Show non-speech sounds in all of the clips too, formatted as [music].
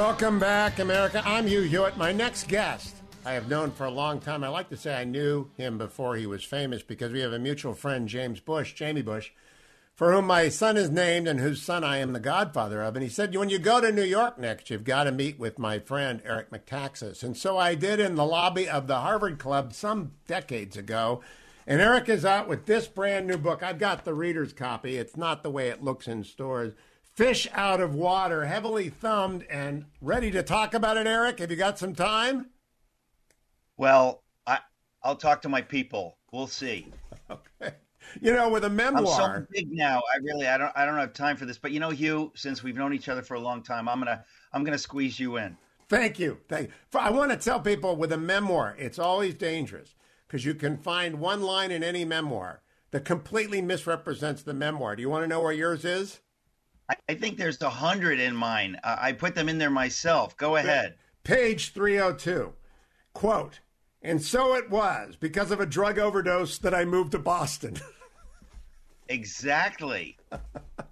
Welcome back, America. I'm Hugh Hewitt. My next guest, I have known for a long time. I like to say I knew him before he was famous because we have a mutual friend, James Bush, Jamie Bush, for whom my son is named and whose son I am the godfather of. And he said, when you go to New York next, you've got to meet with my friend, Eric Metaxas. And so I did in the lobby of the Harvard Club some decades ago. And Eric is out with this brand new book. I've got the reader's copy. It's not the way it looks in stores fish out of water, heavily thumbed, and ready to talk about it, Eric? Have you got some time? Well, I, I'll talk to my people. We'll see. [laughs] Okay. You know, with a memoir. I'm so big now. I really, I don't, I don't have time for this. But you know, Hugh, since we've known each other for a long time, I'm gonna, I'm gonna squeeze you in. Thank you. Thank you. I want to tell people with a memoir, it's always dangerous because you can find one line in any memoir that completely misrepresents the memoir. Do you want to know where yours is? I think there's a hundred in mine. Uh, I put them in there myself. Go ahead. Page 302. Quote, and so it was because of a drug overdose that I moved to Boston. [laughs] exactly.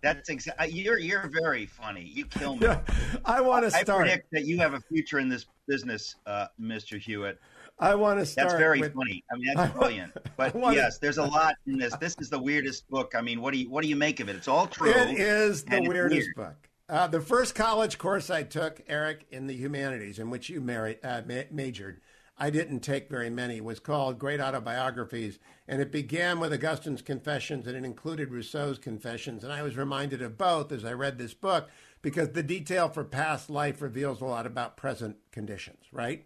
That's exactly. Uh, you're you're very funny. You kill me. [laughs] I want to start. I predict that you have a future in this business, uh, Mr. Hewitt. I want to start. That's very with, funny. I mean, that's [laughs] brilliant. But yes, there's a lot in this. This is the weirdest book. I mean, what do you what do you make of it? It's all true. It is the weirdest weird. book. Uh, the first college course I took, Eric, in the humanities, in which you married, uh, ma- majored, I didn't take very many, was called Great Autobiographies. And it began with Augustine's Confessions and it included Rousseau's Confessions. And I was reminded of both as I read this book because the detail for past life reveals a lot about present conditions, right?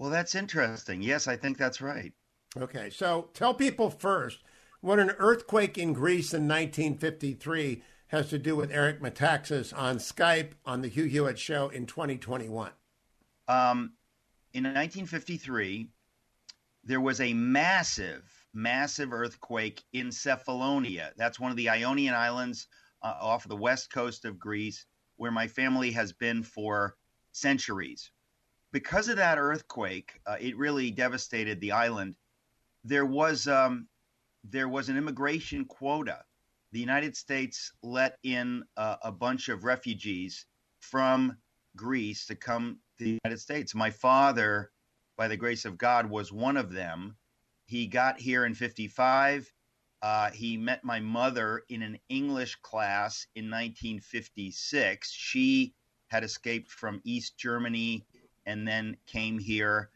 Well, that's interesting. Yes, I think that's right. Okay, so tell people first what an earthquake in Greece in 1953 has to do with Eric Metaxas on Skype on the Hugh Hewitt Show in 2021. Um, in 1953, there was a massive, massive earthquake in Cephalonia. That's one of the Ionian Islands uh, off the west coast of Greece, where my family has been for centuries because of that earthquake, uh, it really devastated the island. There was um, there was an immigration quota. The United States let in uh, a bunch of refugees from Greece to come to the United States. My father, by the grace of God, was one of them. He got here in 55. Uh, he met my mother in an English class in 1956. She had escaped from East Germany and then came here.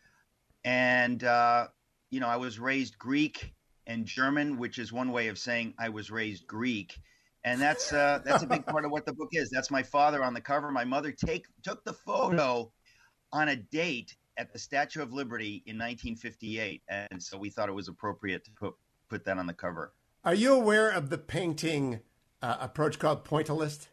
And, uh, you know, I was raised Greek and German, which is one way of saying I was raised Greek. And that's uh, that's a big [laughs] part of what the book is. That's my father on the cover. My mother take took the photo on a date at the Statue of Liberty in 1958, and so we thought it was appropriate to put put that on the cover. Are you aware of the painting uh, approach called pointillist?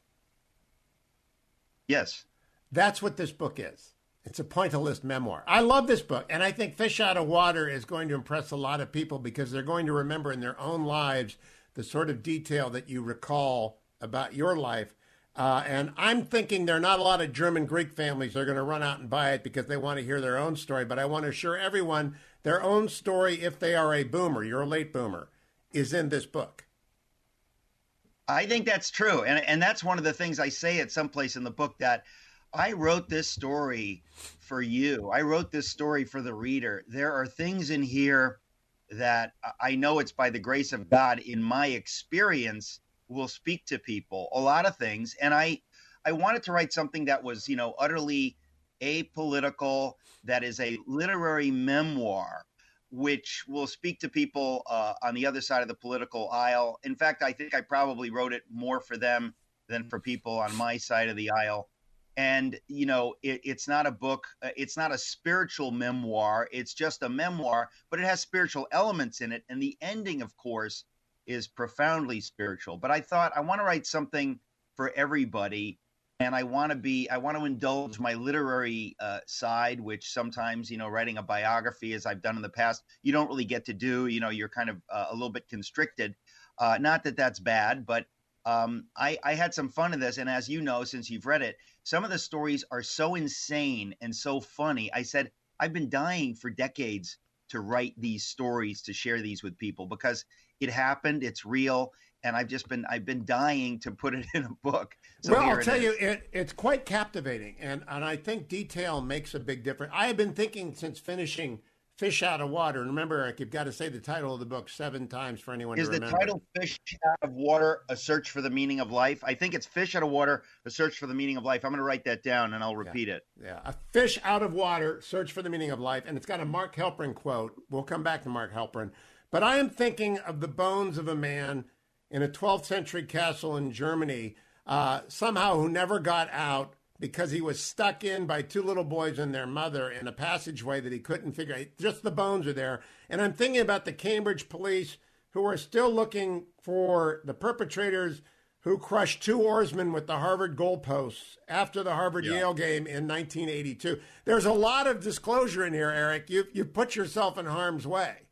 Yes. That's what this book is. It's a pointillist memoir. I love this book, and I think Fish Out of Water is going to impress a lot of people because they're going to remember in their own lives the sort of detail that you recall about your life. Uh, and I'm thinking there are not a lot of German Greek families that are going to run out and buy it because they want to hear their own story. But I want to assure everyone their own story, if they are a boomer, you're a late boomer, is in this book. I think that's true. And, and that's one of the things I say at some place in the book that I wrote this story for you. I wrote this story for the reader. There are things in here that I know it's by the grace of God in my experience will speak to people a lot of things and I I wanted to write something that was, you know, utterly apolitical that is a literary memoir which will speak to people uh, on the other side of the political aisle. In fact, I think I probably wrote it more for them than for people on my side of the aisle and you know it, it's not a book uh, it's not a spiritual memoir it's just a memoir but it has spiritual elements in it and the ending of course is profoundly spiritual. But i thought i want to write something for everybody and i want to be i want to indulge my literary uh, side which sometimes you know writing a biography as i've done in the past you don't really get to do you know you're kind of uh, a little bit constricted. Uh, not that that's bad but um, I, I had some fun in this and as you know since you've read it some of the stories are so insane and so funny. I said, I've been dying for decades to write these stories, to share these with people because it happened, it's real, and I've just been I've been dying to put it [laughs] in a book. So well, I'll tell is. you, it, it's quite captivating, and and I think detail makes a big difference. I have been thinking since finishing Fish Out of Water. And remember, Eric, you've got to say the title of the book seven times for anyone Is to remember. Is the title Fish Out of Water, A Search for the Meaning of Life? I think it's Fish Out of Water, A Search for the Meaning of Life. I'm going to write that down and I'll repeat yeah. it. Yeah. A Fish Out of Water, Search for the Meaning of Life. And it's got a Mark Helprin quote. We'll come back to Mark Helprin. But I am thinking of the bones of a man in a 12th century castle in Germany, uh, somehow who never got out because he was stuck in by two little boys and their mother in a passageway that he couldn't figure out. Just the bones are there. And I'm thinking about the Cambridge police who are still looking for the perpetrators who crushed two oarsmen with the Harvard goalposts after the Harvard Yale yeah. game in 1982. There's a lot of disclosure in here, Eric. You you put yourself in harm's way.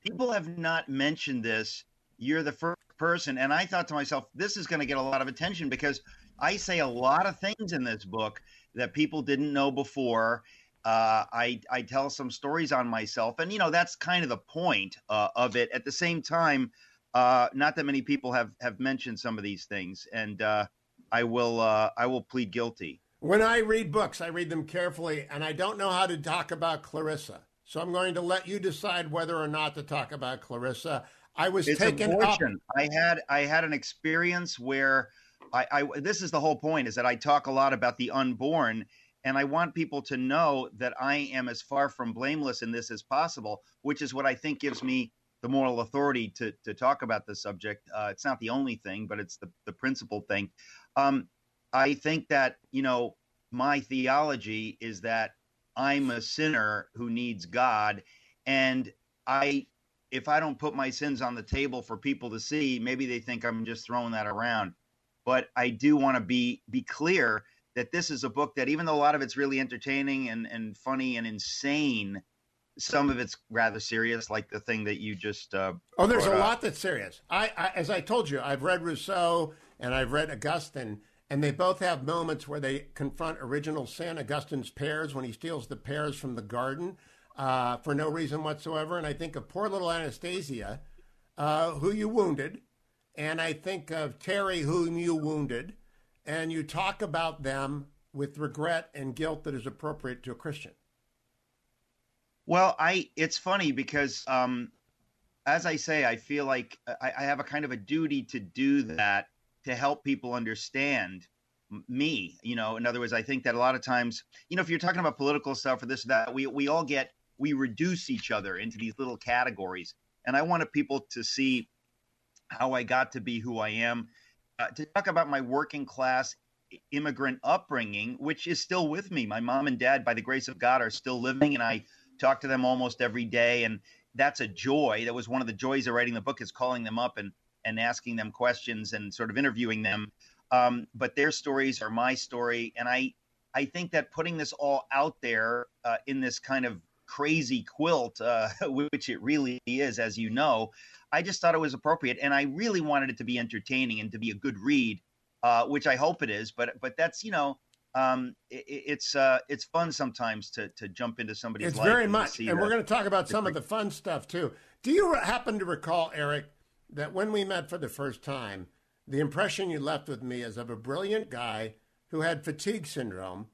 People have not mentioned this. You're the first person, and I thought to myself, this is going to get a lot of attention because I say a lot of things in this book that people didn't know before. Uh, I I tell some stories on myself, and you know that's kind of the point uh, of it. At the same time, uh, not that many people have have mentioned some of these things, and uh, I will uh, I will plead guilty. When I read books, I read them carefully, and I don't know how to talk about Clarissa. So I'm going to let you decide whether or not to talk about Clarissa. I was it's taken abortion. up. I had I had an experience where I, I this is the whole point is that I talk a lot about the unborn and I want people to know that I am as far from blameless in this as possible, which is what I think gives me the moral authority to to talk about the subject. Uh, it's not the only thing, but it's the the principal thing. Um, I think that you know my theology is that I'm a sinner who needs God, and I if I don't put my sins on the table for people to see, maybe they think I'm just throwing that around but I do want to be be clear that this is a book that even though a lot of it's really entertaining and, and funny and insane, some of it's rather serious, like the thing that you just. Uh, oh, there's a up. lot that's serious. I, I, as I told you, I've read Rousseau and I've read Augustine, and they both have moments where they confront original sin. Augustine's pears when he steals the pears from the garden uh, for no reason whatsoever, and I think of poor little Anastasia, uh, who you wounded and I think of Terry, whom you wounded, and you talk about them with regret and guilt that is appropriate to a Christian. Well, I it's funny because um, as I say, I feel like I, I, have a kind of a duty to do that to help people understand me. You know, in other words, I think that a lot of times, you know, if you're talking about political stuff or this or that, we we all get we reduce each other into these little categories, and I wanted people to see how I got to be who I am, uh, to talk about my working class immigrant upbringing, which is still with me. My mom and dad, by the grace of God, are still living, and I talk to them almost every day. And that's a joy. That was one of the joys of writing the book is calling them up and and asking them questions and sort of interviewing them. Um, but their stories are my story, and I I think that putting this all out there uh, in this kind of crazy quilt, uh, [laughs] which it really is, as you know, I just thought it was appropriate, and I really wanted it to be entertaining and to be a good read, uh, which I hope it is. But but that's you know. Um, it, it's uh, it's fun sometimes to to jump into somebody's it's life. very much, and we're going to talk about some of the fun stuff too. Do you happen to recall, Eric, that when we met for the first time, the impression you left with me is of a brilliant guy who had fatigue syndrome,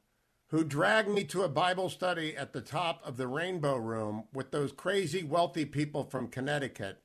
who dragged me to a Bible study at the top of the Rainbow Room with those crazy wealthy people from Connecticut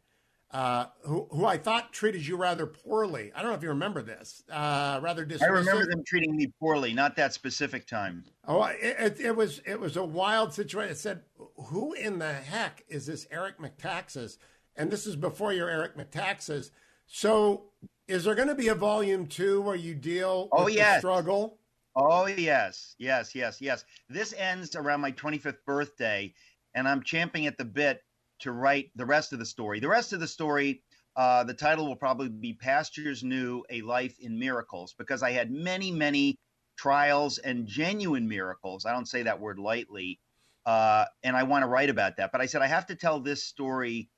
uh, who, who I thought treated you rather poorly. I don't know if you remember this. Uh, rather dismissive. I remember them treating me poorly, not that specific time. Oh, it, it, it was it was a wild situation. It said, "Who in the heck is this Eric Metaxas?" And this is before your Eric Metaxas. So, is there going to be a volume two where you deal oh, with yes. the struggle? Oh yes, yes, yes, yes. This ends around my 25th birthday, and I'm champing at the bit to write the rest of the story. The rest of the story, uh, the title will probably be Pastures New A Life in Miracles, because I had many, many trials and genuine miracles. I don't say that word lightly. Uh, and I want to write about that. But I said, I have to tell this story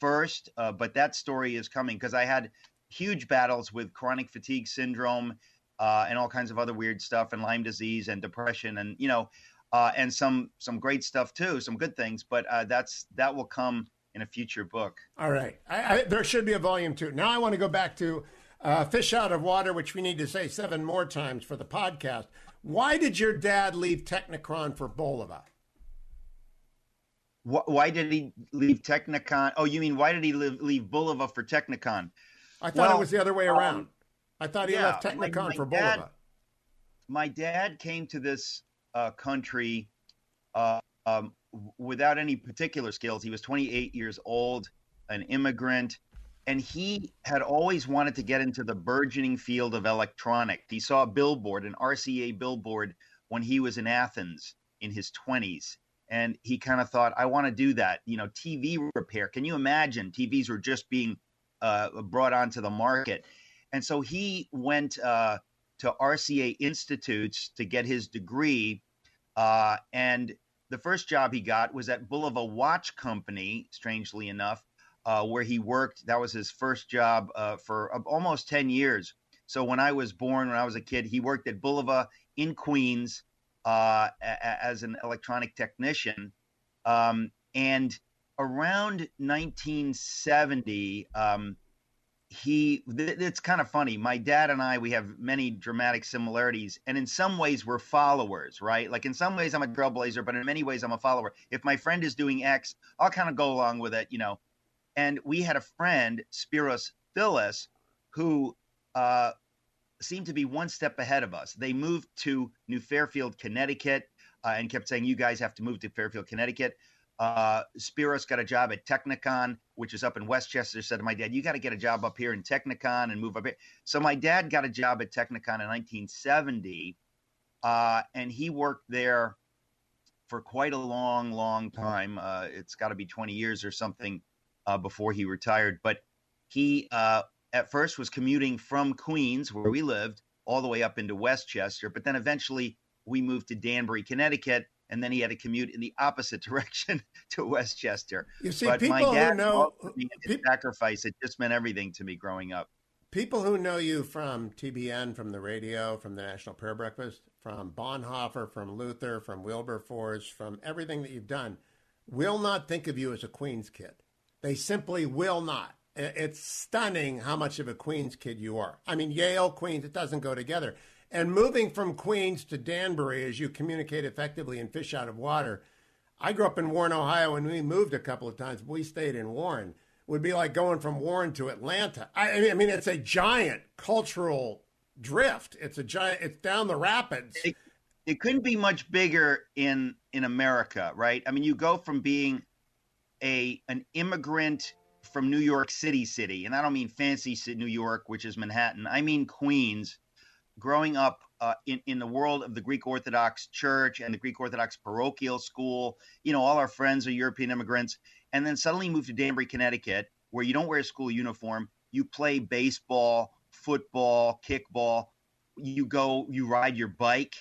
first, uh, but that story is coming because I had huge battles with chronic fatigue syndrome uh, and all kinds of other weird stuff and Lyme disease and depression. And, you know, uh, and some some great stuff too, some good things. But uh, that's that will come in a future book. All right, I, I, there should be a volume two. Now I want to go back to uh, Fish Out of Water, which we need to say seven more times for the podcast. Why did your dad leave Technicon for Bulova? Why did he leave Technicon? Oh, you mean why did he leave, leave Bulova for Technicon? I thought well, it was the other way around. Um, I thought he yeah, left Technicon my, my for dad, Bulova. My dad came to this uh, country uh, um, without any particular skills. He was 28 years old, an immigrant, and he had always wanted to get into the burgeoning field of electronics. He saw a billboard, an RCA billboard, when he was in Athens in his 20s. And he kind of thought, I want to do that. You know, TV repair. Can you imagine? TVs were just being uh, brought onto the market. And so he went uh, to RCA Institutes to get his degree. Uh, and the first job he got was at Bulova Watch Company, strangely enough, uh, where he worked. That was his first job uh, for almost 10 years. So when I was born, when I was a kid, he worked at Bulova in Queens uh, as an electronic technician. Um, and around 1970, um, he it's kind of funny. My dad and i we have many dramatic similarities and in some ways we're followers right? Like in some ways i'm a trailblazer but in many ways i'm a follower. If my friend is doing x i'll kind of go along with it you know? And we had a friend spiros phyllis who uh, seemed to be one step ahead of us. They moved to new fairfield connecticut uh, and kept saying you guys have to move to fairfield connecticut uh, Spiros got a job at Technicon, which is up in Westchester. Said to my dad, "You got to get a job up here in Technicon and move up here." So my dad got a job at Technicon in 1970, uh, and he worked there for quite a long, long time. Uh, it's got to be 20 years or something uh, before he retired. But he uh, at first was commuting from Queens, where we lived, all the way up into Westchester. But then eventually we moved to Danbury, Connecticut and then he had to commute in the opposite [laughs] direction to Westchester. You see, but people my dad who know people, sacrifice it just meant everything to me growing up. People who know you from TBN, from the radio, from the National Prayer Breakfast, from Bonhoeffer, from Luther, from Wilberforce, from everything that you've done, will not think of you as a Queens kid. They simply will not. It's stunning how much of a Queens kid you are. I mean, Yale, Queens, it doesn't go together. And moving from Queens to Danbury as you communicate effectively and fish out of water. I grew up in Warren, Ohio, and we moved a couple of times. But we stayed in Warren. It would be like going from Warren to Atlanta. I, I mean, it's a giant cultural drift. It's a giant. It's down the rapids. It, it couldn't be much bigger in in America, right? I mean, you go from being a an immigrant from New York City, city, and I don't mean fancy New York, which is Manhattan. I mean Queens, growing up uh, in, in the world of the Greek Orthodox Church and the Greek Orthodox parochial school, you know, all our friends are European immigrants, and then suddenly move to Danbury, Connecticut, where you don't wear a school uniform, you play baseball, football, kickball, you go, you ride your bike,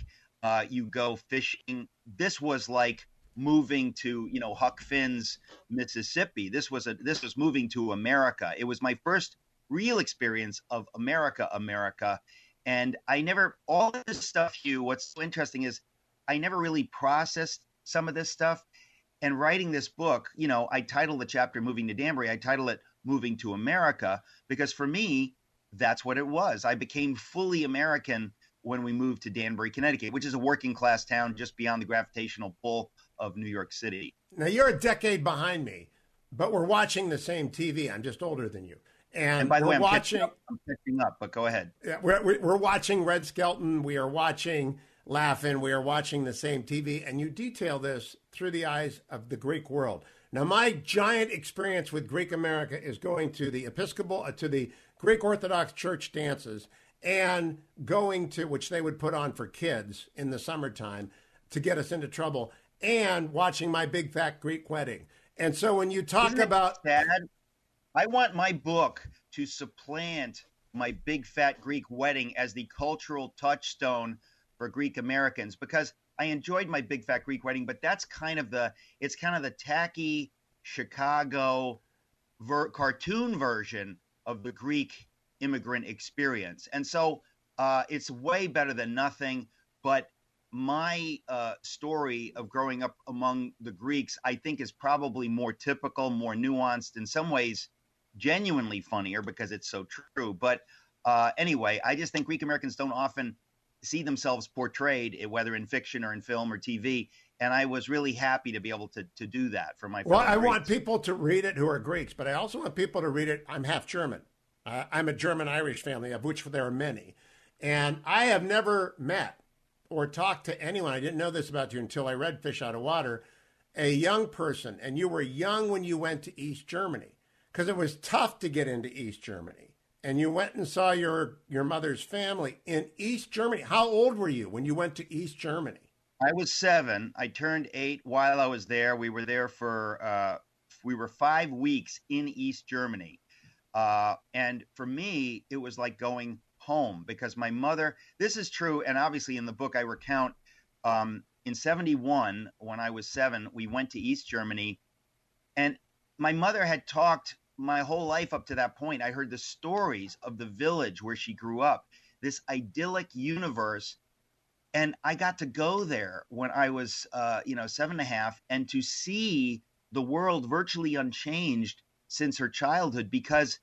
uh, you go fishing. This was like moving to you know Huck Finn's Mississippi. This was a this was moving to America. It was my first real experience of America, America, and I never, all this stuff, you, what's so interesting is I never really processed some of this stuff. And writing this book, you know, I titled the chapter Moving to Danbury, I titled it Moving to America, because for me, that's what it was. I became fully American when we moved to Danbury, Connecticut, which is a working class town just beyond the gravitational pull of New York City. Now, you're a decade behind me, but we're watching the same TV. I'm just older than you. And, and by the way, I'm watching. Up, I'm picking up, but go ahead. Yeah, we're, we're watching Red Skelton. We are watching Laugh-In. We are watching the same TV, and you detail this through the eyes of the Greek world. Now, my giant experience with Greek America is going to the Episcopal, uh, to the Greek Orthodox Church dances, and going to which they would put on for kids in the summertime to get us into trouble, and watching my big fat Greek wedding. And so, when you talk Isn't about sad I want my book to supplant my big fat Greek wedding as the cultural touchstone for Greek Americans because I enjoyed my big fat Greek wedding, but that's kind of the it's kind of the tacky Chicago ver- cartoon version of the Greek immigrant experience, and so uh, it's way better than nothing. But my uh, story of growing up among the Greeks, I think, is probably more typical, more nuanced, in some ways, genuinely funnier because it's so true. But uh, anyway, I just think Greek Americans don't often see themselves portrayed, eh, whether in fiction or in film or TV. And I was really happy to be able to, to do that for my. Well, I Greeks. want people to read it who are Greeks, but I also want people to read it. I'm half German. Uh, I'm a German Irish family, of which there are many. And I have never met or talked to anyone. I didn't know this about you until I read Fish Out of Water. A young person, and you were young when you went to East Germany because it was tough to get into East Germany and you went and saw your your mother's family in East Germany. How old were you when you went to East Germany? I was seven. I turned eight while I was there. We were there for uh, we were five weeks in East Germany, uh, and for me, it was like going home because my mother. This is true, and obviously in the book I recount. Um, in '71, when I was seven, we went to East Germany, and my mother had talked my whole life up to that point, I heard the stories of the village where she grew up, this idyllic universe. And I got to go there when I was, uh, you know, seven and a half, and to see the world virtually unchanged since her childhood because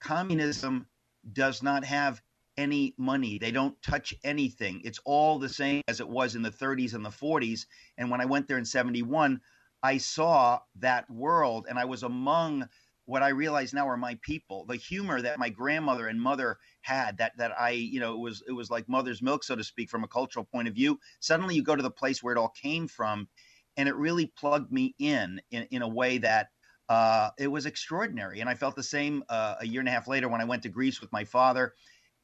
communism does not have any money. They don't touch anything. It's all the same as it was in the 30s and the 40s. And when I went there in 71, I saw that world and I was among what I realize now are my people. The humor that my grandmother and mother had, that that I, you know, it was it was like mother's milk, so to speak, from a cultural point of view. Suddenly, you go to the place where it all came from, and it really plugged me in in, in a way that uh, it was extraordinary. And I felt the same uh, a year and a half later when I went to Greece with my father,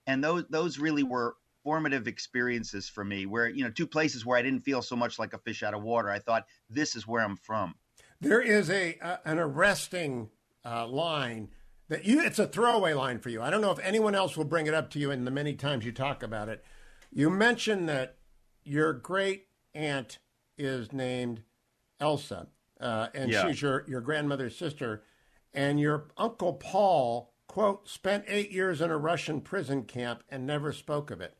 and those those really were formative experiences for me. Where you know, two places where I didn't feel so much like a fish out of water. I thought this is where I'm from. There is a, an arresting uh, line that you it's a throwaway line for you. I don't know if anyone else will bring it up to you in the many times you talk about it. You mentioned that your great aunt is named Elsa, uh, and yeah. she's your, your grandmother's sister, and your uncle Paul quote spent eight years in a Russian prison camp and never spoke of it.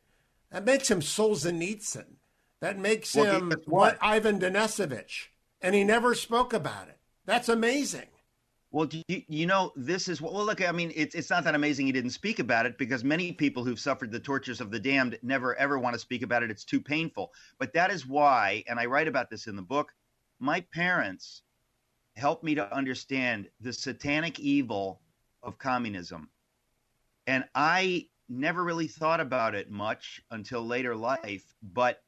That makes him Solzhenitsyn. That makes well, him what? what Ivan Denisovich, and he never spoke about it. That's amazing. Well, you, you know, this is well. Look, I mean, it's it's not that amazing he didn't speak about it because many people who've suffered the tortures of the damned never ever want to speak about it. It's too painful. But that is why, and I write about this in the book. My parents helped me to understand the satanic evil of communism, and I never really thought about it much until later life. But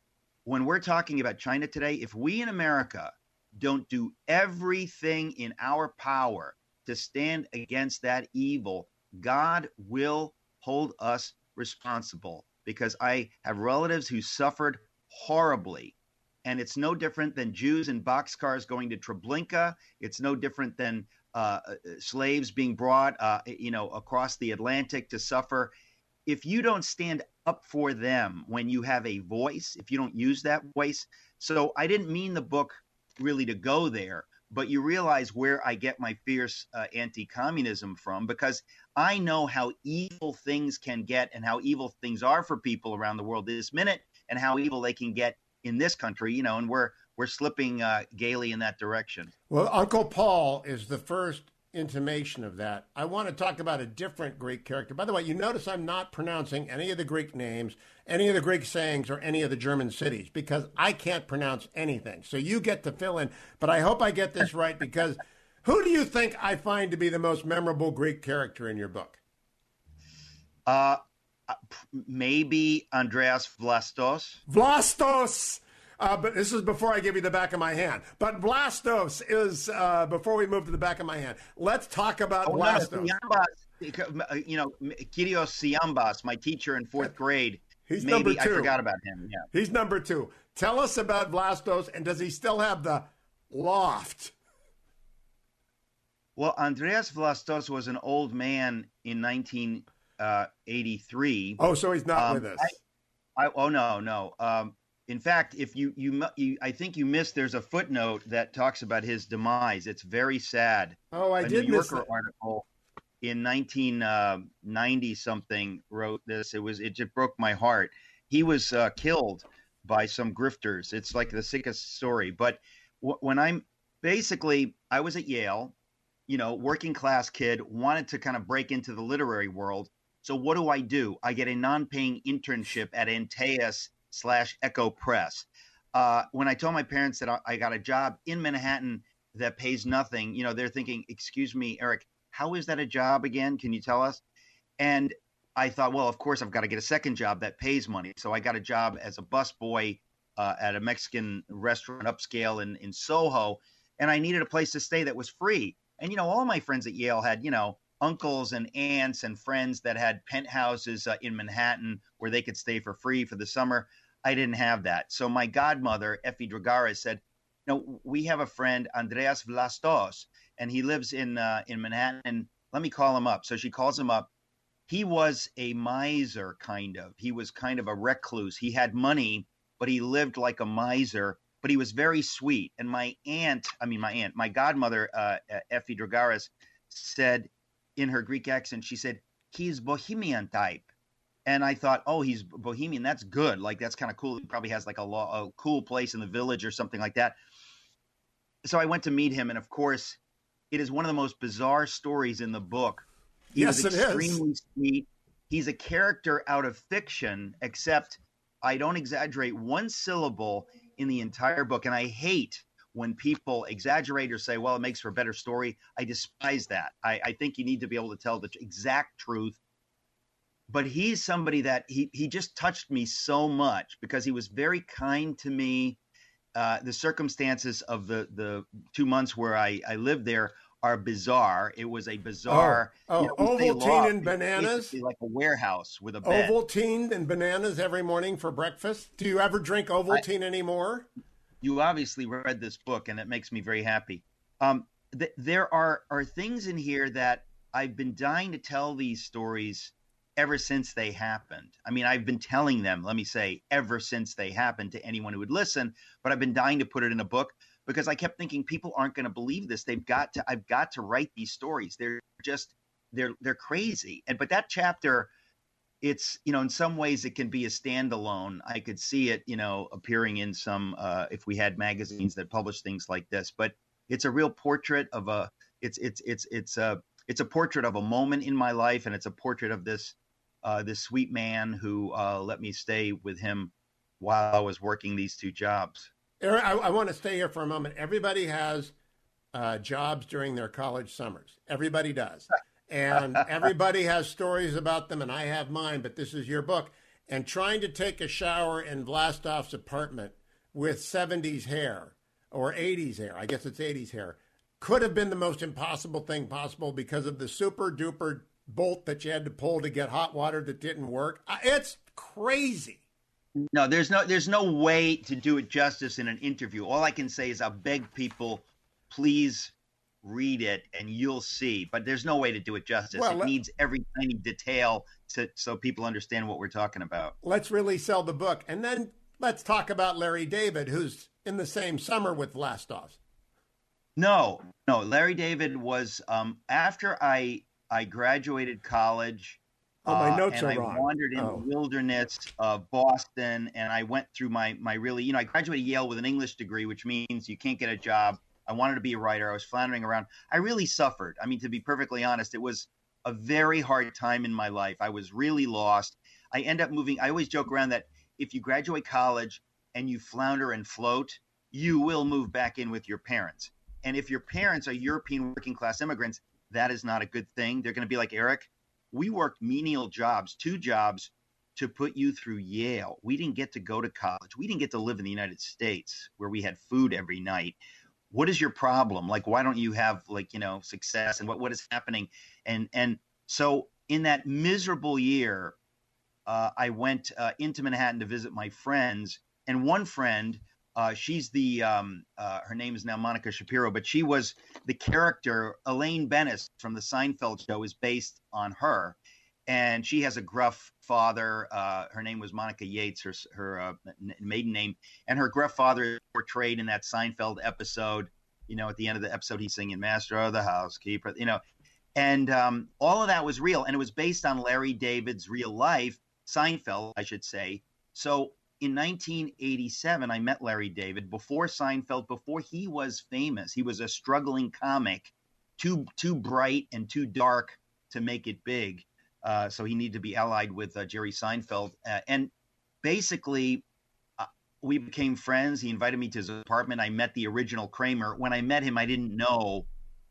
when we're talking about China today, if we in America don't do everything in our power to stand against that evil, God will hold us responsible because I have relatives who suffered horribly. And it's no different than Jews in boxcars going to Treblinka. It's no different than uh, uh, slaves being brought, uh, you know, across the Atlantic to suffer. If you don't stand up for them when you have a voice, if you don't use that voice, so I didn't mean the book really to go there. But you realize where I get my fierce uh, anti communism from because I know how evil things can get and how evil things are for people around the world this minute and how evil they can get in this country, you know, and we're we're slipping uh, gaily in that direction. Well, Uncle Paul is the first intimation of that. I want to talk about a different Greek character. By the way, you notice I'm not pronouncing any of the Greek names, any of the Greek sayings, or any of the German cities because I can't pronounce anything. So you get to fill in. But I hope I get this right because who do you think I find to be the most memorable Greek character in your book? Uh, maybe Andreas Vlastos. Vlastos! Uh, but this is before I give you the back of my hand. But Vlastos is uh, before we move to the back of my hand. Let's talk about oh, Vlastos. Uh, you know, Kyrios Siambas, my teacher in fourth grade. He's Maybe number two. I forgot about him. Yeah, he's number two. Tell us about Vlastos, and does he still have the loft? Well, Andreas Vlastos was an old man in 1983. Uh, oh, so he's not um, with us. I, I, oh no, no. Um, in fact, if you, you, you, I think you missed. There's a footnote that talks about his demise. It's very sad. Oh, I a did New Yorker article in 1990 uh, something wrote this. It was it just broke my heart. He was uh, killed by some grifters. It's like the sickest story. But w- when I'm basically, I was at Yale, you know, working class kid, wanted to kind of break into the literary world. So what do I do? I get a non-paying internship at Antaeus slash Echo Press. Uh, when I told my parents that I got a job in Manhattan that pays nothing, you know, they're thinking, "Excuse me, Eric, how is that a job again? Can you tell us?" And I thought, well, of course, I've got to get a second job that pays money. So I got a job as a busboy uh, at a Mexican restaurant upscale in, in Soho. And I needed a place to stay that was free. And, you know, all my friends at Yale had, you know, uncles and aunts and friends that had penthouses uh, in Manhattan where they could stay for free for the summer. I didn't have that. So my godmother, Effie Dragares, said, "No, we have a friend, Andreas Vlastos, and he lives in uh, in Manhattan. And let me call him up." So she calls him up he was a miser kind of he was kind of a recluse he had money but he lived like a miser but he was very sweet and my aunt i mean my aunt my godmother uh, effie dragares said in her greek accent she said he's bohemian type and i thought oh he's bohemian that's good like that's kind of cool he probably has like a, a cool place in the village or something like that so i went to meet him and of course it is one of the most bizarre stories in the book he yes, was extremely sweet. He's a character out of fiction, except I don't exaggerate one syllable in the entire book. And I hate when people exaggerate or say, well, it makes for a better story. I despise that. I, I think you need to be able to tell the exact truth. But he's somebody that he, he just touched me so much because he was very kind to me. Uh, the circumstances of the, the two months where I, I lived there are bizarre. It was a bizarre. Oh, oh you know, Ovaltine and bananas. Like a warehouse with a bed. Ovaltine and bananas every morning for breakfast. Do you ever drink Ovaltine I, anymore? You obviously read this book, and it makes me very happy. Um, th- there are are things in here that I've been dying to tell these stories ever since they happened. I mean, I've been telling them, let me say, ever since they happened to anyone who would listen, but I've been dying to put it in a book because I kept thinking people aren't going to believe this. They've got to. I've got to write these stories. They're just they're they're crazy. And but that chapter, it's you know in some ways it can be a standalone. I could see it you know appearing in some uh, if we had magazines that publish things like this. But it's a real portrait of a. It's it's it's it's a it's a portrait of a moment in my life, and it's a portrait of this uh, this sweet man who uh, let me stay with him while I was working these two jobs. I, I want to stay here for a moment. Everybody has uh, jobs during their college summers. Everybody does. And [laughs] everybody has stories about them, and I have mine, but this is your book. And trying to take a shower in Vlastos's apartment with 70s hair or 80s hair, I guess it's 80s hair, could have been the most impossible thing possible because of the super duper bolt that you had to pull to get hot water that didn't work. It's crazy. No, there's no there's no way to do it justice in an interview. All I can say is I'll beg people, please read it and you'll see. But there's no way to do it justice. Well, it let, needs every tiny detail to so people understand what we're talking about. Let's really sell the book. And then let's talk about Larry David, who's in the same summer with Vlastos. No, no. Larry David was um, after I I graduated college Oh, my uh, notes uh, are I wrong. Wandered in oh. the wilderness of Boston, and I went through my my really, you know, I graduated Yale with an English degree, which means you can't get a job. I wanted to be a writer. I was floundering around. I really suffered. I mean, to be perfectly honest, it was a very hard time in my life. I was really lost. I end up moving. I always joke around that if you graduate college and you flounder and float, you will move back in with your parents. And if your parents are European working class immigrants, that is not a good thing. They're going to be like Eric we worked menial jobs, two jobs to put you through Yale. We didn't get to go to college. We didn't get to live in the United States where we had food every night. What is your problem? Like, why don't you have like, you know, success and what, what is happening? And, and so in that miserable year, uh, I went uh, into Manhattan to visit my friends and one friend uh, she's the um, uh, her name is now Monica Shapiro, but she was the character Elaine Benes from the Seinfeld show is based on her, and she has a gruff father. Uh, her name was Monica Yates, her her uh, maiden name, and her gruff father portrayed in that Seinfeld episode. You know, at the end of the episode, he's singing "Master of the Housekeeper." You know, and um, all of that was real, and it was based on Larry David's real life, Seinfeld, I should say. So in 1987, I met Larry David before Seinfeld, before he was famous. He was a struggling comic, too too bright and too dark to make it big. Uh, so he needed to be allied with uh, Jerry Seinfeld. Uh, and basically, uh, we became friends. He invited me to his apartment. I met the original Kramer. When I met him, I didn't know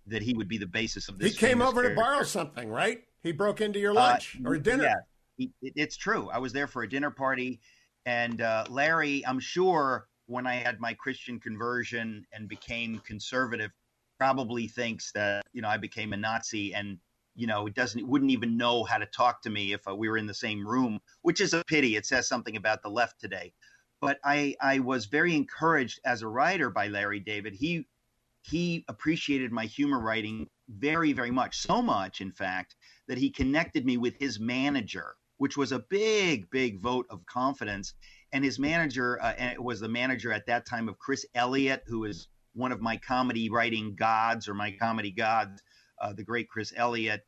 that he would be the basis of this. He came over character. to borrow something, right? He broke into your lunch or dinner. Yeah, he, it's true. I was there for a dinner party and uh, Larry, I'm sure when I had my Christian conversion and became conservative, probably thinks that you know I became a Nazi and you know it doesn't wouldn't even know how to talk to me if uh, we were in the same room, which is a pity. It says something about the left today. But I I was very encouraged as a writer by Larry David. He he appreciated my humor writing very very much, so much in fact that he connected me with his manager which was a big, big vote of confidence. And his manager uh, was the manager at that time of Chris Elliott, who is one of my comedy writing gods or my comedy gods, uh, the great Chris Elliott.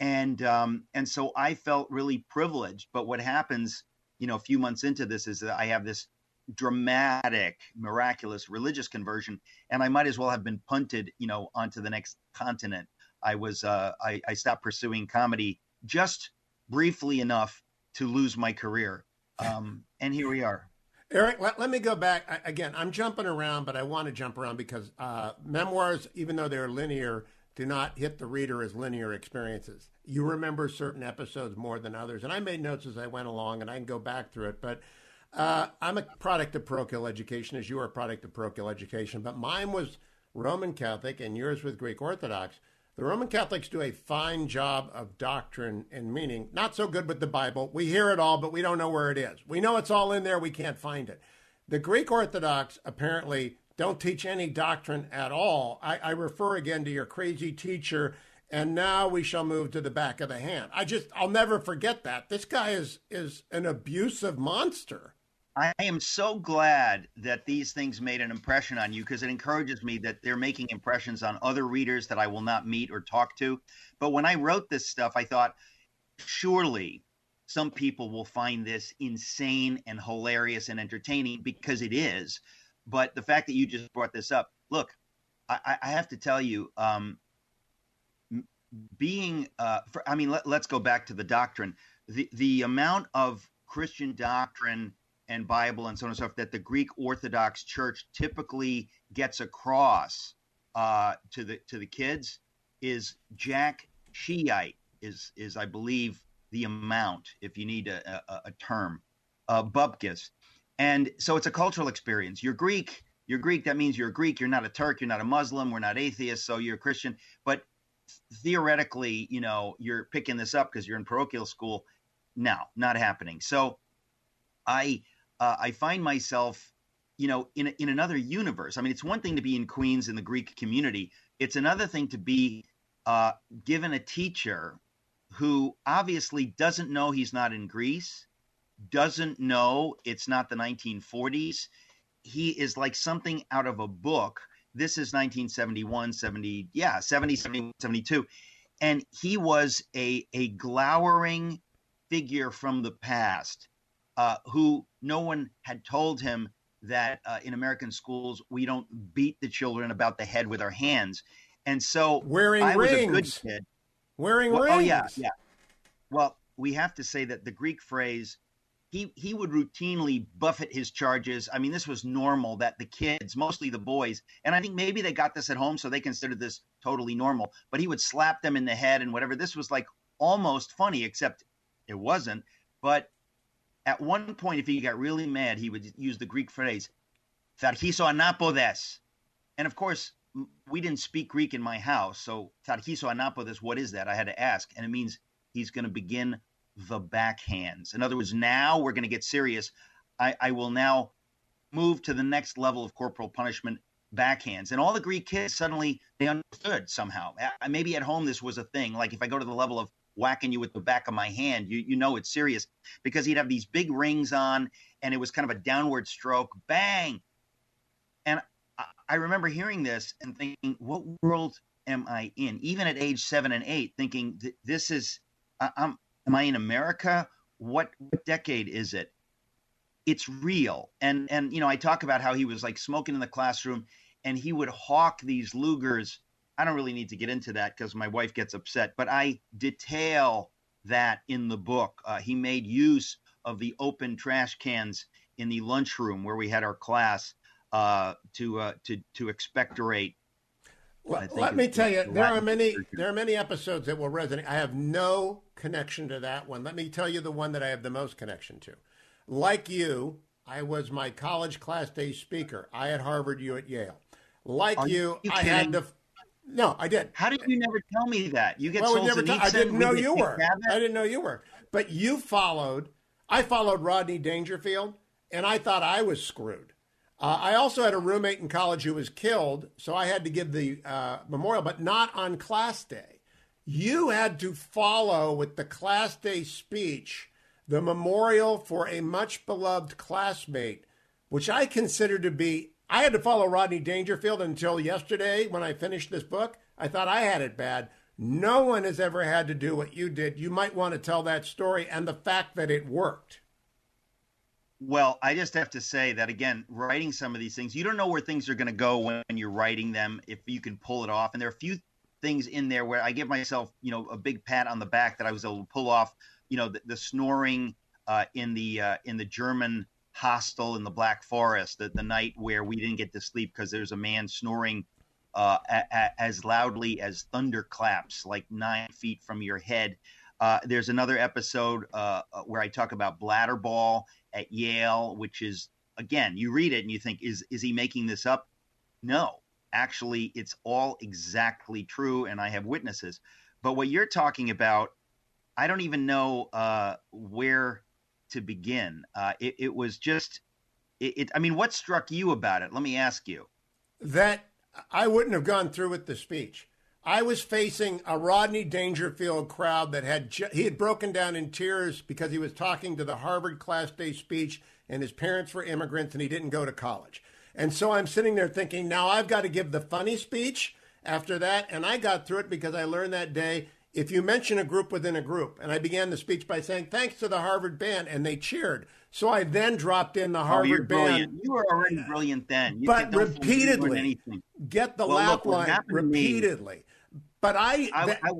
And um, and so I felt really privileged. But what happens, you know, a few months into this is that I have this dramatic, miraculous religious conversion, and I might as well have been punted, you know, onto the next continent. I was uh, I, I stopped pursuing comedy just briefly enough to lose my career. Um, and here we are. Eric, let, let me go back. I, again, I'm jumping around, but I want to jump around because uh, memoirs, even though they're linear, do not hit the reader as linear experiences. You remember certain episodes more than others. And I made notes as I went along, and I can go back through it. But uh, I'm a product of parochial education, as you are a product of parochial education. But mine was Roman Catholic, and yours was Greek Orthodox. The Roman Catholics do a fine job of doctrine and meaning. Not so good with the Bible. We hear it all, but we don't know where it is. We know it's all in there, we can't find it. The Greek Orthodox apparently don't teach any doctrine at all. I, I refer again to your crazy teacher, and now we shall move to the back of the hand. I just, I'll never forget that. This guy is is an abusive monster. I am so glad that these things made an impression on you because it encourages me that they're making impressions on other readers that I will not meet or talk to. But when I wrote this stuff, I thought, surely some people will find this insane and hilarious and entertaining because it is. But the fact that you just brought this up, look, I, I have to tell you, um, being, uh, for, I mean, let, let's go back to the doctrine. The, the amount of Christian doctrine and Bible and so on and so forth that the Greek Orthodox Church typically gets across uh, to the to the kids is Jack Shiite is is I believe the amount if you need a, a, a term uh, bupkis, and so it's a cultural experience. You're Greek. You're Greek. That means you're Greek. You're not a Turk. You're not a Muslim. We're not atheists. So you're a Christian. But theoretically, you know, you're picking this up because you're in parochial school. Now, not happening. So I uh, I find myself, you know, in in another universe. I mean, it's one thing to be in Queens in the Greek community. It's another thing to be uh, given a teacher who obviously doesn't know he's not in Greece, doesn't know it's not the 1940s. He is like something out of a book. This is 1971, 70, yeah, 70, 70, 72. And he was a, a glowering figure from the past uh, who no one had told him that uh, in American schools we don't beat the children about the head with our hands. And so wearing I rings. was a good kid. Wearing well, rings. Oh yeah, yeah. Well, we have to say that the Greek phrase he he would routinely buffet his charges. I mean, this was normal that the kids, mostly the boys, and I think maybe they got this at home, so they considered this totally normal. But he would slap them in the head and whatever. This was like almost funny, except it wasn't. But at one point, if he got really mad, he would use the Greek phrase, "Tharchiso anapodes," and of course, we didn't speak Greek in my house, so "Tharchiso anapodes," what is that? I had to ask, and it means he's going to begin the backhands. In other words, now we're going to get serious. I, I will now move to the next level of corporal punishment backhands. And all the Greek kids suddenly they understood somehow. Maybe at home this was a thing. Like if I go to the level of whacking you with the back of my hand, you you know it's serious because he'd have these big rings on, and it was kind of a downward stroke, bang. And I, I remember hearing this and thinking, what world am I in? Even at age seven and eight, thinking this is, I, I'm, am I in America? What, what decade is it? it's real. And and you know, I talk about how he was like smoking in the classroom and he would hawk these Lugers. I don't really need to get into that because my wife gets upset, but I detail that in the book. Uh, he made use of the open trash cans in the lunchroom where we had our class uh, to uh, to to expectorate. Well, let me tell you, there are many there are many episodes that will resonate. I have no connection to that one. Let me tell you the one that I have the most connection to. Like you, I was my college class day speaker. I at Harvard, you at Yale. Like you, you I had to. No, I did. How did you never tell me that? You get well, never t- I didn't know you were. I didn't know you were. But you followed. I followed Rodney Dangerfield, and I thought I was screwed. Uh, I also had a roommate in college who was killed, so I had to give the uh, memorial, but not on class day. You had to follow with the class day speech the memorial for a much beloved classmate, which I consider to be. I had to follow Rodney Dangerfield until yesterday when I finished this book. I thought I had it bad. No one has ever had to do what you did. You might want to tell that story and the fact that it worked. Well, I just have to say that again, writing some of these things, you don't know where things are going to go when you're writing them, if you can pull it off. And there are a few things in there where I give myself, you know, a big pat on the back that I was able to pull off you know the, the snoring uh, in the uh, in the German hostel in the Black Forest, the, the night where we didn't get to sleep because there's a man snoring uh, a, a, as loudly as thunderclaps, like nine feet from your head. Uh, there's another episode uh, uh, where I talk about bladder ball at Yale, which is again, you read it and you think, is is he making this up? No, actually, it's all exactly true, and I have witnesses. But what you're talking about I don't even know uh, where to begin. Uh, it, it, was just, it, it, I mean, what struck you about it? Let me ask you. That I wouldn't have gone through with the speech. I was facing a Rodney Dangerfield crowd that had he had broken down in tears because he was talking to the Harvard class day speech and his parents were immigrants and he didn't go to college. And so I'm sitting there thinking, now I've got to give the funny speech after that and I got through it because I learned that day if you mention a group within a group, and I began the speech by saying, thanks to the Harvard band, and they cheered. So I then dropped in the oh, Harvard oh, band. You were already brilliant then. You but repeatedly, get the well, laugh look, line repeatedly. But I, I, I,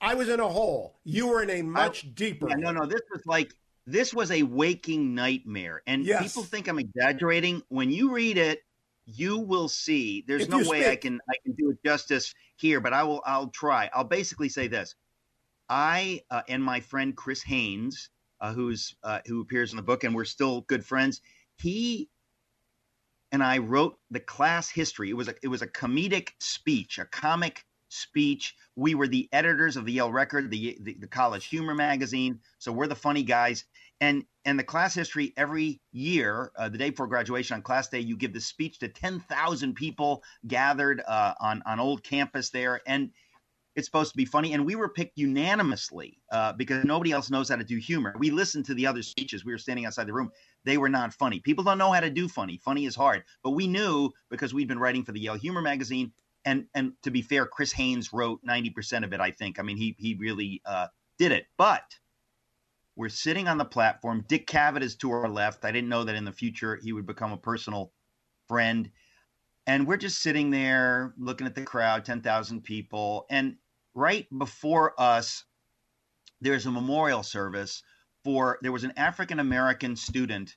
I, was in a hole. You were in a much deeper. Yeah, no, no. This was like this was a waking nightmare, and yes. people think I'm exaggerating. When you read it, you will see. There's if no way speak. I can I can do it justice here, but I will. I'll try. I'll basically say this: I uh, and my friend Chris Haynes, uh, who's uh, who appears in the book, and we're still good friends. He and I wrote the class history. It was a it was a comedic speech, a comic speech. We were the editors of the Yale Record, the, the, the college humor magazine. So we're the funny guys and and the class history every year, uh, the day before graduation on class day, you give the speech to ten thousand people gathered uh, on on old campus there, and it's supposed to be funny. And we were picked unanimously uh, because nobody else knows how to do humor. We listened to the other speeches. We were standing outside the room. They were not funny. People don't know how to do funny. Funny is hard, but we knew because we'd been writing for the Yale Humor magazine. And and to be fair, Chris Haynes wrote ninety percent of it. I think. I mean, he he really uh, did it, but we're sitting on the platform. Dick Cavett is to our left. I didn't know that in the future he would become a personal friend. And we're just sitting there looking at the crowd, 10,000 people. And right before us, there's a memorial service for, there was an African American student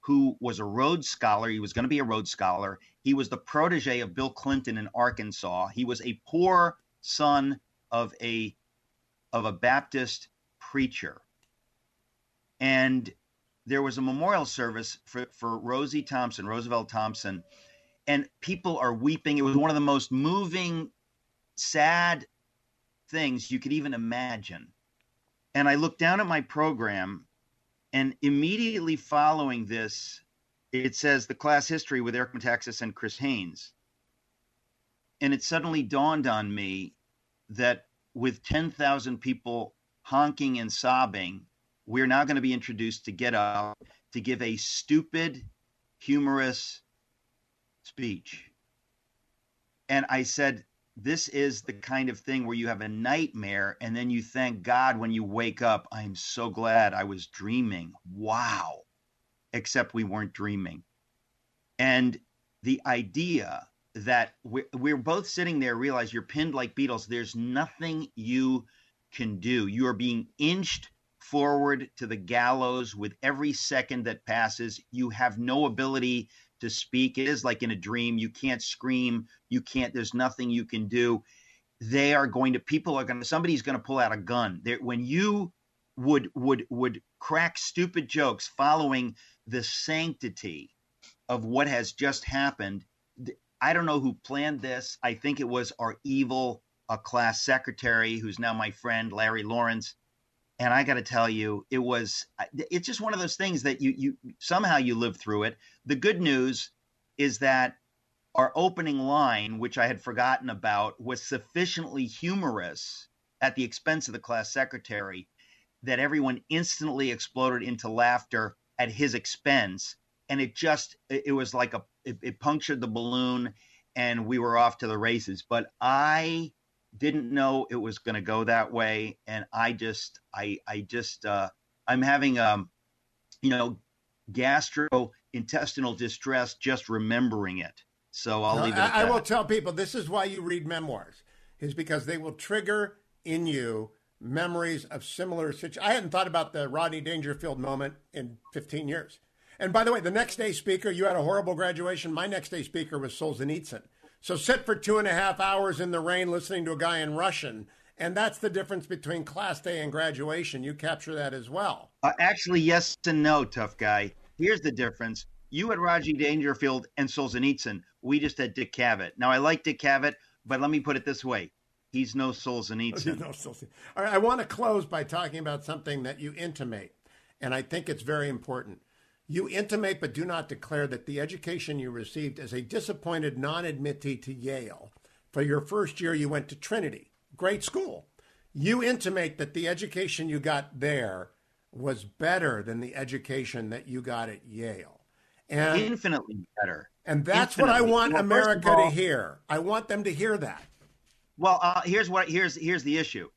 who was a Rhodes Scholar. He was going to be a Rhodes Scholar. He was the protege of Bill Clinton in Arkansas. He was a poor son of a of a Baptist preacher and there was a memorial service for, for Rosie Thompson, Roosevelt Thompson, and people are weeping. It was one of the most moving, sad things you could even imagine. And I looked down at my program, and immediately following this, it says the class history with Eric Metaxas and Chris Haynes. And it suddenly dawned on me that with 10,000 people honking and sobbing, we're now going to be introduced to Get Up to give a stupid, humorous speech. And I said, This is the kind of thing where you have a nightmare and then you thank God when you wake up. I'm so glad I was dreaming. Wow. except we weren't dreaming. And the idea that we're, we're both sitting there realize you're pinned like beetles. There's nothing you can do. You are being inched forward to the gallows with every second that passes. You have no ability to speak. It is like in a dream. You can't scream. You can't, there's nothing you can do. They are going to, people are going to, somebody's going to pull out a gun. There, when you would, would, would crack stupid jokes following the sanctity of what has just happened, I don't know who planned this. I think it was our evil uh, class secretary, who's now my friend, Larry Lawrence. And I got to tell you, it was, it's just one of those things that you, you somehow you live through it. The good news is that our opening line, which I had forgotten about, was sufficiently humorous at the expense of the class secretary that everyone instantly exploded into laughter at his expense. And it just, it was like a it, it punctured the balloon and we were off to the races. But I didn't know it was going to go that way, and I just, I, I just, uh, I'm having, um, you know, gastrointestinal distress just remembering it. So I'll no, leave it. I, I will tell people this is why you read memoirs, is because they will trigger in you memories of similar situations. I hadn't thought about the Rodney Dangerfield moment in 15 years. And by the way, the next day speaker, you had a horrible graduation. My next day speaker was Solzhenitsyn. So sit for two and a half hours in the rain listening to a guy in Russian. And that's the difference between class day and graduation. You capture that as well. Uh, actually, yes and no, tough guy. Here's the difference. You had Rodney Dangerfield and Solzhenitsyn. We just had Dick Cavett. Now, I like Dick Cavett, but let me put it this way. He's no [laughs] Solzhenitsyn. no Solzhenitsyn. All right, I want to close by talking about something that you intimate, and I think it's very important. You intimate but do not declare that the education you received as a disappointed non admittee to Yale. For your first year, you went to Trinity, great school. You intimate that the education you got there was better than the education that you got at Yale. And, Infinitely better. And that's Infinitely. what I want well, America all, to hear. I want them to hear that. Well, uh, here's what here's here's the issue.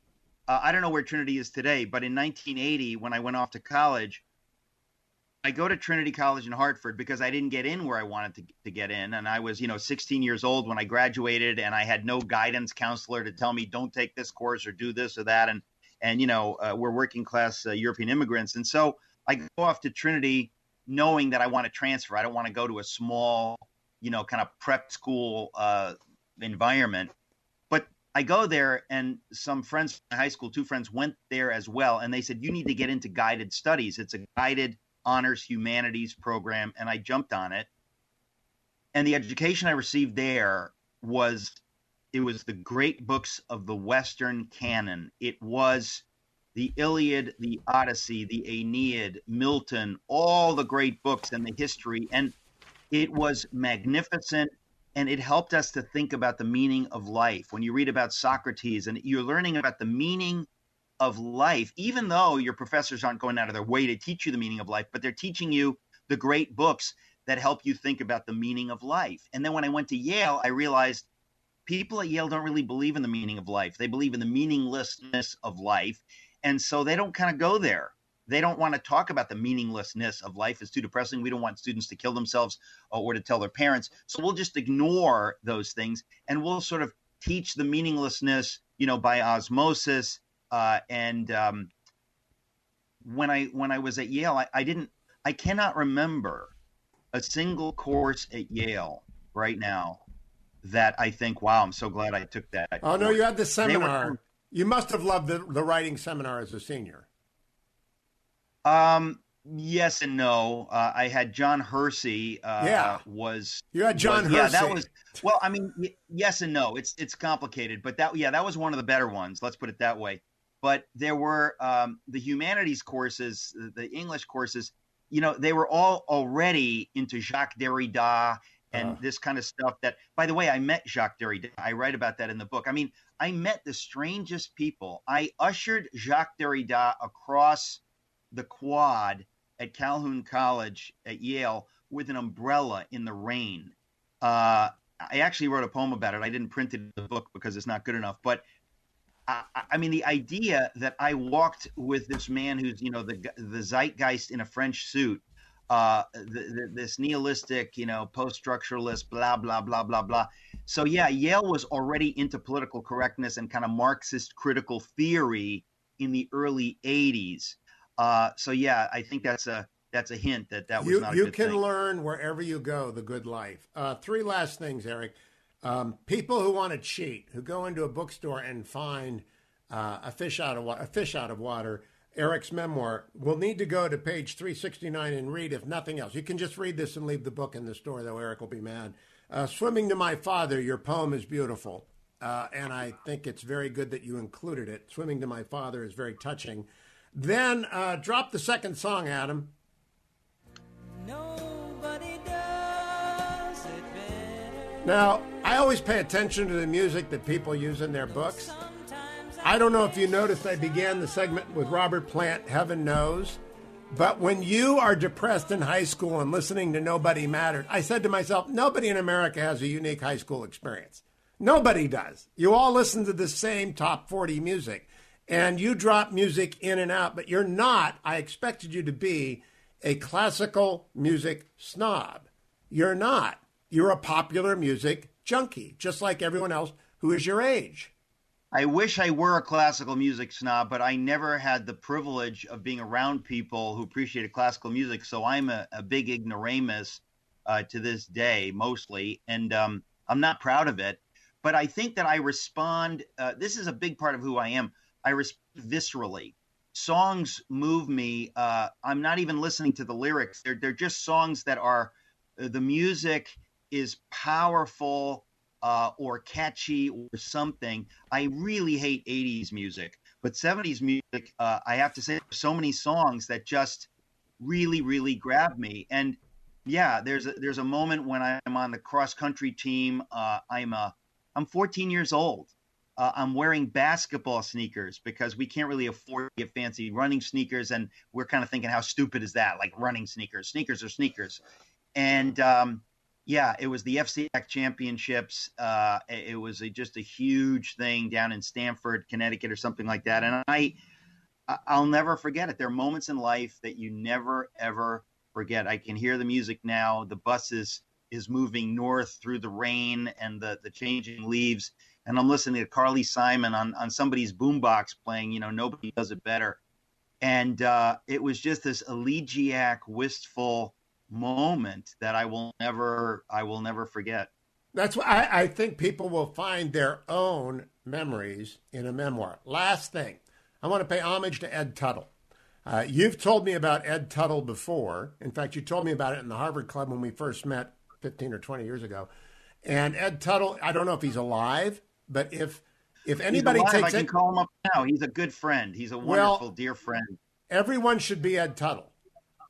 Uh, I don't know where Trinity is today, but in 1980, when I went off to college, I go to Trinity College in Hartford because I didn't get in where I wanted to, to get in. And I was, you know, 16 years old when I graduated and I had no guidance counselor to tell me, don't take this course or do this or that. And, and, you know, uh, we're working class uh, European immigrants. And so I go off to Trinity knowing that I want to transfer. I don't want to go to a small, you know, kind of prep school uh, environment. But I go there and some friends, from high school, two friends went there as well. And they said, you need to get into guided studies. It's a guided honors humanities program, and I jumped on it. And the education I received there was it was the great books of the Western canon. It was the Iliad, the Odyssey, the Aeneid, Milton, all the great books and the history. And it was magnificent and it helped us to think about the meaning of life. When you read about Socrates and you're learning about the meaning of life, even though your professors aren't going out of their way to teach you the meaning of life, but they're teaching you the great books that help you think about the meaning of life. And then when I went to Yale, I realized people at Yale don't really believe in the meaning of life. They believe in the meaninglessness of life. And so they don't kind of go there. They don't want to talk about the meaninglessness of life. It's too depressing. We don't want students to kill themselves uh, or to tell their parents. So we'll just ignore those things and we'll sort of teach the meaninglessness, you know, by osmosis uh, and um, when I when I was at Yale, I, I didn't I cannot remember a single course at Yale right now that I think, wow, I'm so glad I took that. Oh course. no, you had the seminar. Were, you must have loved the, the writing seminar as a senior. Um, yes and no. Uh, I had John Hersey. Uh, yeah, was you had John? Was, Hersey. Yeah, that was. Well, I mean, yes and no. It's it's complicated, but that yeah, that was one of the better ones. Let's put it that way but there were um, the humanities courses, the English courses. You know, they were all already into Jacques Derrida and uh. this kind of stuff. That, by the way, I met Jacques Derrida. I write about that in the book. I mean, I met the strangest people. I ushered Jacques Derrida across the quad at Calhoun College at Yale with an umbrella in the rain. Uh, I actually wrote a poem about it. I didn't print it in the book because it's not good enough. But I, I, mean, the idea that I walked with this man who's, you know, the the zeitgeist in a French suit, uh, the, the, this nihilistic, you know, post-structuralist, blah blah blah blah blah. So yeah, Yale was already into political correctness and kind of Marxist critical theory in the early '80s. Uh, so yeah, I think that's a that's a hint that that was you, not. you can thing. learn wherever you go the good life. Uh, three last things, Eric. Um, people who want to cheat, who go into a bookstore and find uh, a fish out of wa- a fish out of water Eric's memoir, will need to go to page 369 and read, if nothing else. You can just read this and leave the book in the store, though Eric will be mad. Uh, Swimming to My Father, your poem is beautiful. Uh, and I think it's very good that you included it. Swimming to My Father is very touching. Then uh, drop the second song, Adam. Now, I always pay attention to the music that people use in their books. I don't know if you noticed, I began the segment with Robert Plant, Heaven Knows. But when you are depressed in high school and listening to Nobody Mattered, I said to myself, nobody in America has a unique high school experience. Nobody does. You all listen to the same top 40 music and you drop music in and out, but you're not, I expected you to be, a classical music snob. You're not. You're a popular music junkie, just like everyone else who is your age. I wish I were a classical music snob, but I never had the privilege of being around people who appreciated classical music. So I'm a, a big ignoramus uh, to this day, mostly, and um, I'm not proud of it. But I think that I respond. Uh, this is a big part of who I am. I respond viscerally. Songs move me. Uh, I'm not even listening to the lyrics. They're they're just songs that are uh, the music is powerful uh, or catchy or something. I really hate 80s music, but 70s music, uh, I have to say, so many songs that just really, really grab me. And yeah, there's a, there's a moment when I'm on the cross country team. Uh, I'm a I'm 14 years old. Uh, I'm wearing basketball sneakers because we can't really afford to get fancy running sneakers, and we're kind of thinking, how stupid is that? Like running sneakers, sneakers are sneakers, and um, yeah, it was the FCX championships. Uh, it was a, just a huge thing down in Stamford, Connecticut, or something like that. And I, I'll never forget it. There are moments in life that you never ever forget. I can hear the music now. The bus is is moving north through the rain and the the changing leaves, and I'm listening to Carly Simon on on somebody's boombox playing. You know, nobody does it better. And uh, it was just this elegiac, wistful moment that I will never I will never forget. That's why I, I think people will find their own memories in a memoir. Last thing, I want to pay homage to Ed Tuttle. Uh, you've told me about Ed Tuttle before. In fact, you told me about it in the Harvard Club when we first met 15 or 20 years ago. And Ed Tuttle, I don't know if he's alive, but if if anybody alive, takes I can it, call him up now. He's a good friend. He's a wonderful, well, dear friend. Everyone should be Ed Tuttle.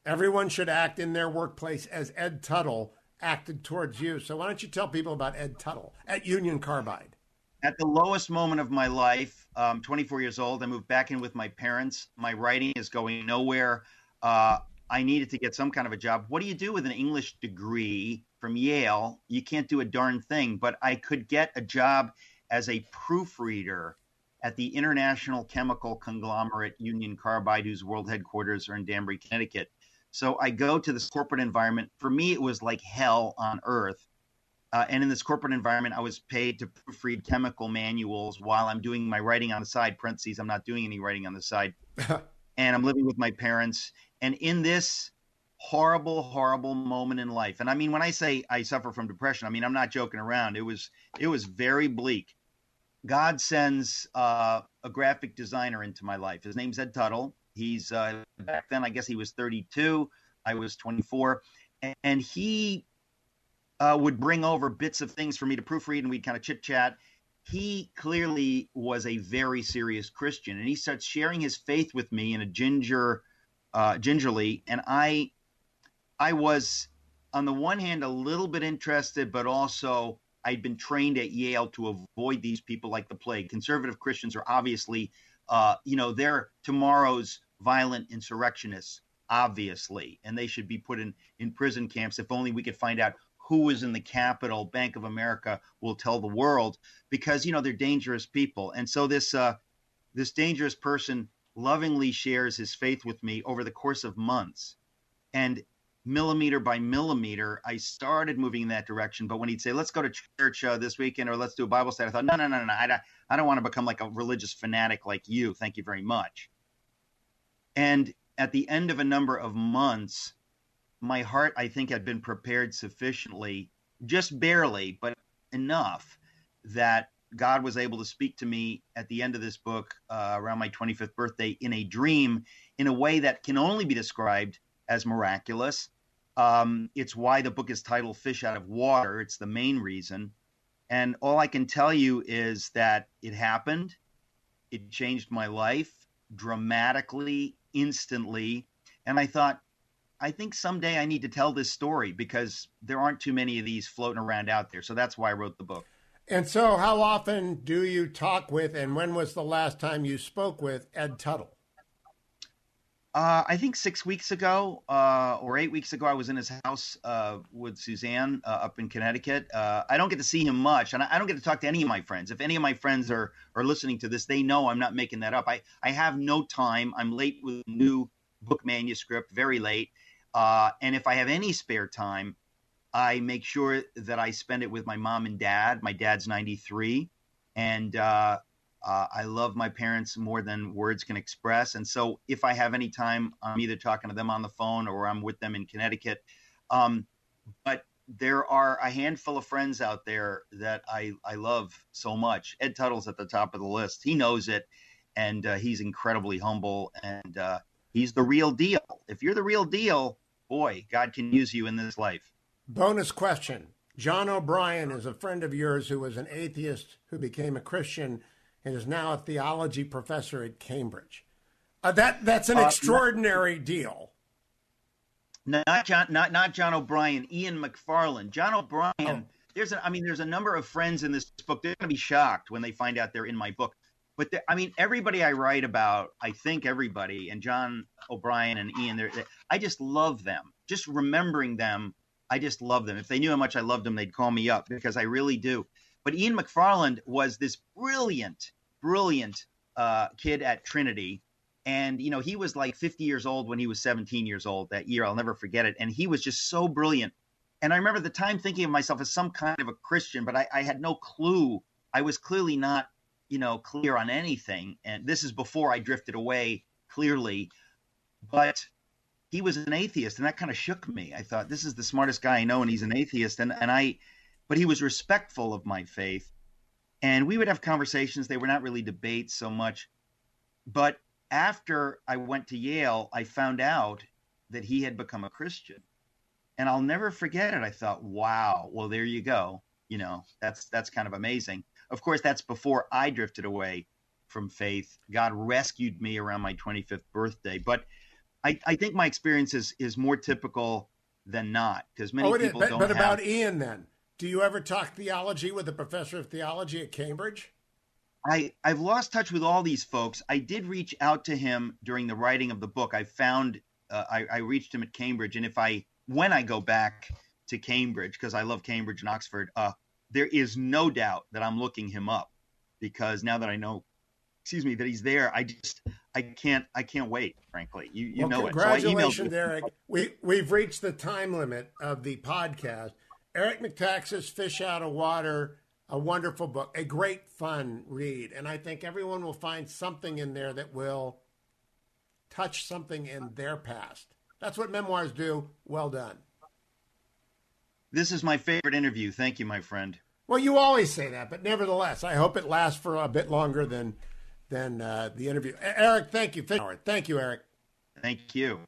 Everyone should act in their workplace as Ed Tuttle acted towards you. So why don't you tell people about Ed Tuttle at Union Carbide? At the lowest moment of my life, um, 24 years old, I moved back in with my parents. My writing is going nowhere. Uh, I needed to get some kind of a job. What do you do with an English degree from Yale? You can't do a darn thing. But I could get a job as a proofreader at the international chemical conglomerate Union Carbide, whose world headquarters are in Danbury, Connecticut. So I go to this corporate environment. For me, it was like hell on earth. Uh, and in this corporate environment, I was paid to proofread chemical manuals while I'm doing my writing on the side. Parentheses, I'm not doing any writing on the side. [laughs] and I'm living with my parents. And in this horrible, horrible moment in life, and I mean, when I say I suffer from depression, I mean I'm not joking around. It was it was very bleak. God sends uh, a graphic designer into my life. His name's Ed Tuttle. He's uh, back then, I guess he was 32. I was 24, and he uh, would bring over bits of things for me to proofread, and we'd kind of chit chat. He clearly was a very serious Christian, and he starts sharing his faith with me in a ginger, uh, gingerly, and I, I was on the one hand a little bit interested, but also I'd been trained at Yale to avoid these people like the plague. Conservative Christians are obviously, uh, you know, they're tomorrow's violent insurrectionists, obviously, and they should be put in, in prison camps. If only we could find out who is in the Capitol. Bank of America will tell the world because you know they're dangerous people. And so this uh, this dangerous person lovingly shares his faith with me over the course of months. And millimeter by millimeter, I started moving in that direction. But when he'd say, "Let's go to church uh, this weekend," or "Let's do a Bible study," I thought, "No, no, no, no, I don't, I don't want to become like a religious fanatic like you. Thank you very much." And at the end of a number of months, my heart, I think, had been prepared sufficiently, just barely, but enough that God was able to speak to me at the end of this book uh, around my 25th birthday in a dream in a way that can only be described as miraculous. Um, it's why the book is titled Fish Out of Water. It's the main reason. And all I can tell you is that it happened. It changed my life dramatically, instantly. And I thought, I think someday I need to tell this story because there aren't too many of these floating around out there. So that's why I wrote the book. And so, how often do you talk with, and when was the last time you spoke with Ed Tuttle? Uh, I think six weeks ago uh, or eight weeks ago, I was in his house uh, with Suzanne uh, up in Connecticut. Uh, I don't get to see him much, and I don't get to talk to any of my friends. If any of my friends are are listening to this, they know I'm not making that up. I I have no time. I'm late with new book manuscript, very late. Uh, and if I have any spare time, I make sure that I spend it with my mom and dad. My dad's 93, and uh, I love my parents more than words can express. And so if I have any time, I'm either talking to them on the phone or I'm with them in Connecticut. Um, but there are a handful of friends out there that I, I love so much. Ed Tuttle's at the top of the list. He knows it, and uh, he's incredibly humble, and uh, he's the real deal. If you're the real deal, boy, God can use you in this life. Bonus question John O'Brien is a friend of yours who was an atheist who became a Christian and is now a theology professor at Cambridge. Uh, that that's an uh, extraordinary not, deal. Not John, not not John O'Brien, Ian McFarland. John O'Brien. Oh. There's a, I mean, there's a number of friends in this book. They're going to be shocked when they find out they're in my book. But I mean, everybody I write about, I think everybody, and John O'Brien and Ian, they're, they, I just love them. Just remembering them, I just love them. If they knew how much I loved them, they'd call me up because I really do. But Ian McFarland was this brilliant, brilliant uh, kid at Trinity. And, you know, he was like 50 years old when he was 17 years old that year. I'll never forget it. And he was just so brilliant. And I remember the time thinking of myself as some kind of a Christian, but I, I had no clue. I was clearly not, you know, clear on anything. And this is before I drifted away clearly. But he was an atheist, and that kind of shook me. I thought, this is the smartest guy I know, and he's an atheist. And, and I, but he was respectful of my faith. And we would have conversations. They were not really debates so much. But after I went to Yale, I found out that he had become a Christian. And I'll never forget it. I thought, wow, well, there you go. You know, that's that's kind of amazing. Of course, that's before I drifted away from faith. God rescued me around my 25th birthday. But I, I think my experience is, is more typical than not because many oh, people but, don't. But have... about Ian, then do you ever talk theology with a professor of theology at Cambridge? I, I've lost touch with all these folks. I did reach out to him during the writing of the book. I found uh, I, I reached him at Cambridge, and if I when I go back to Cambridge because I love Cambridge and Oxford, uh, there is no doubt that I'm looking him up because now that I know, excuse me, that he's there, I just I can't I can't wait. Frankly, you you well, know congratulations, it. So Eric. We we've reached the time limit of the podcast. Eric Metaxas, Fish Out of Water, a wonderful book, a great fun read. And I think everyone will find something in there that will touch something in their past. That's what memoirs do. Well done. This is my favorite interview. Thank you, my friend. Well, you always say that, but nevertheless, I hope it lasts for a bit longer than than uh, the interview. Eric, thank you. Thank you, Eric. Thank you.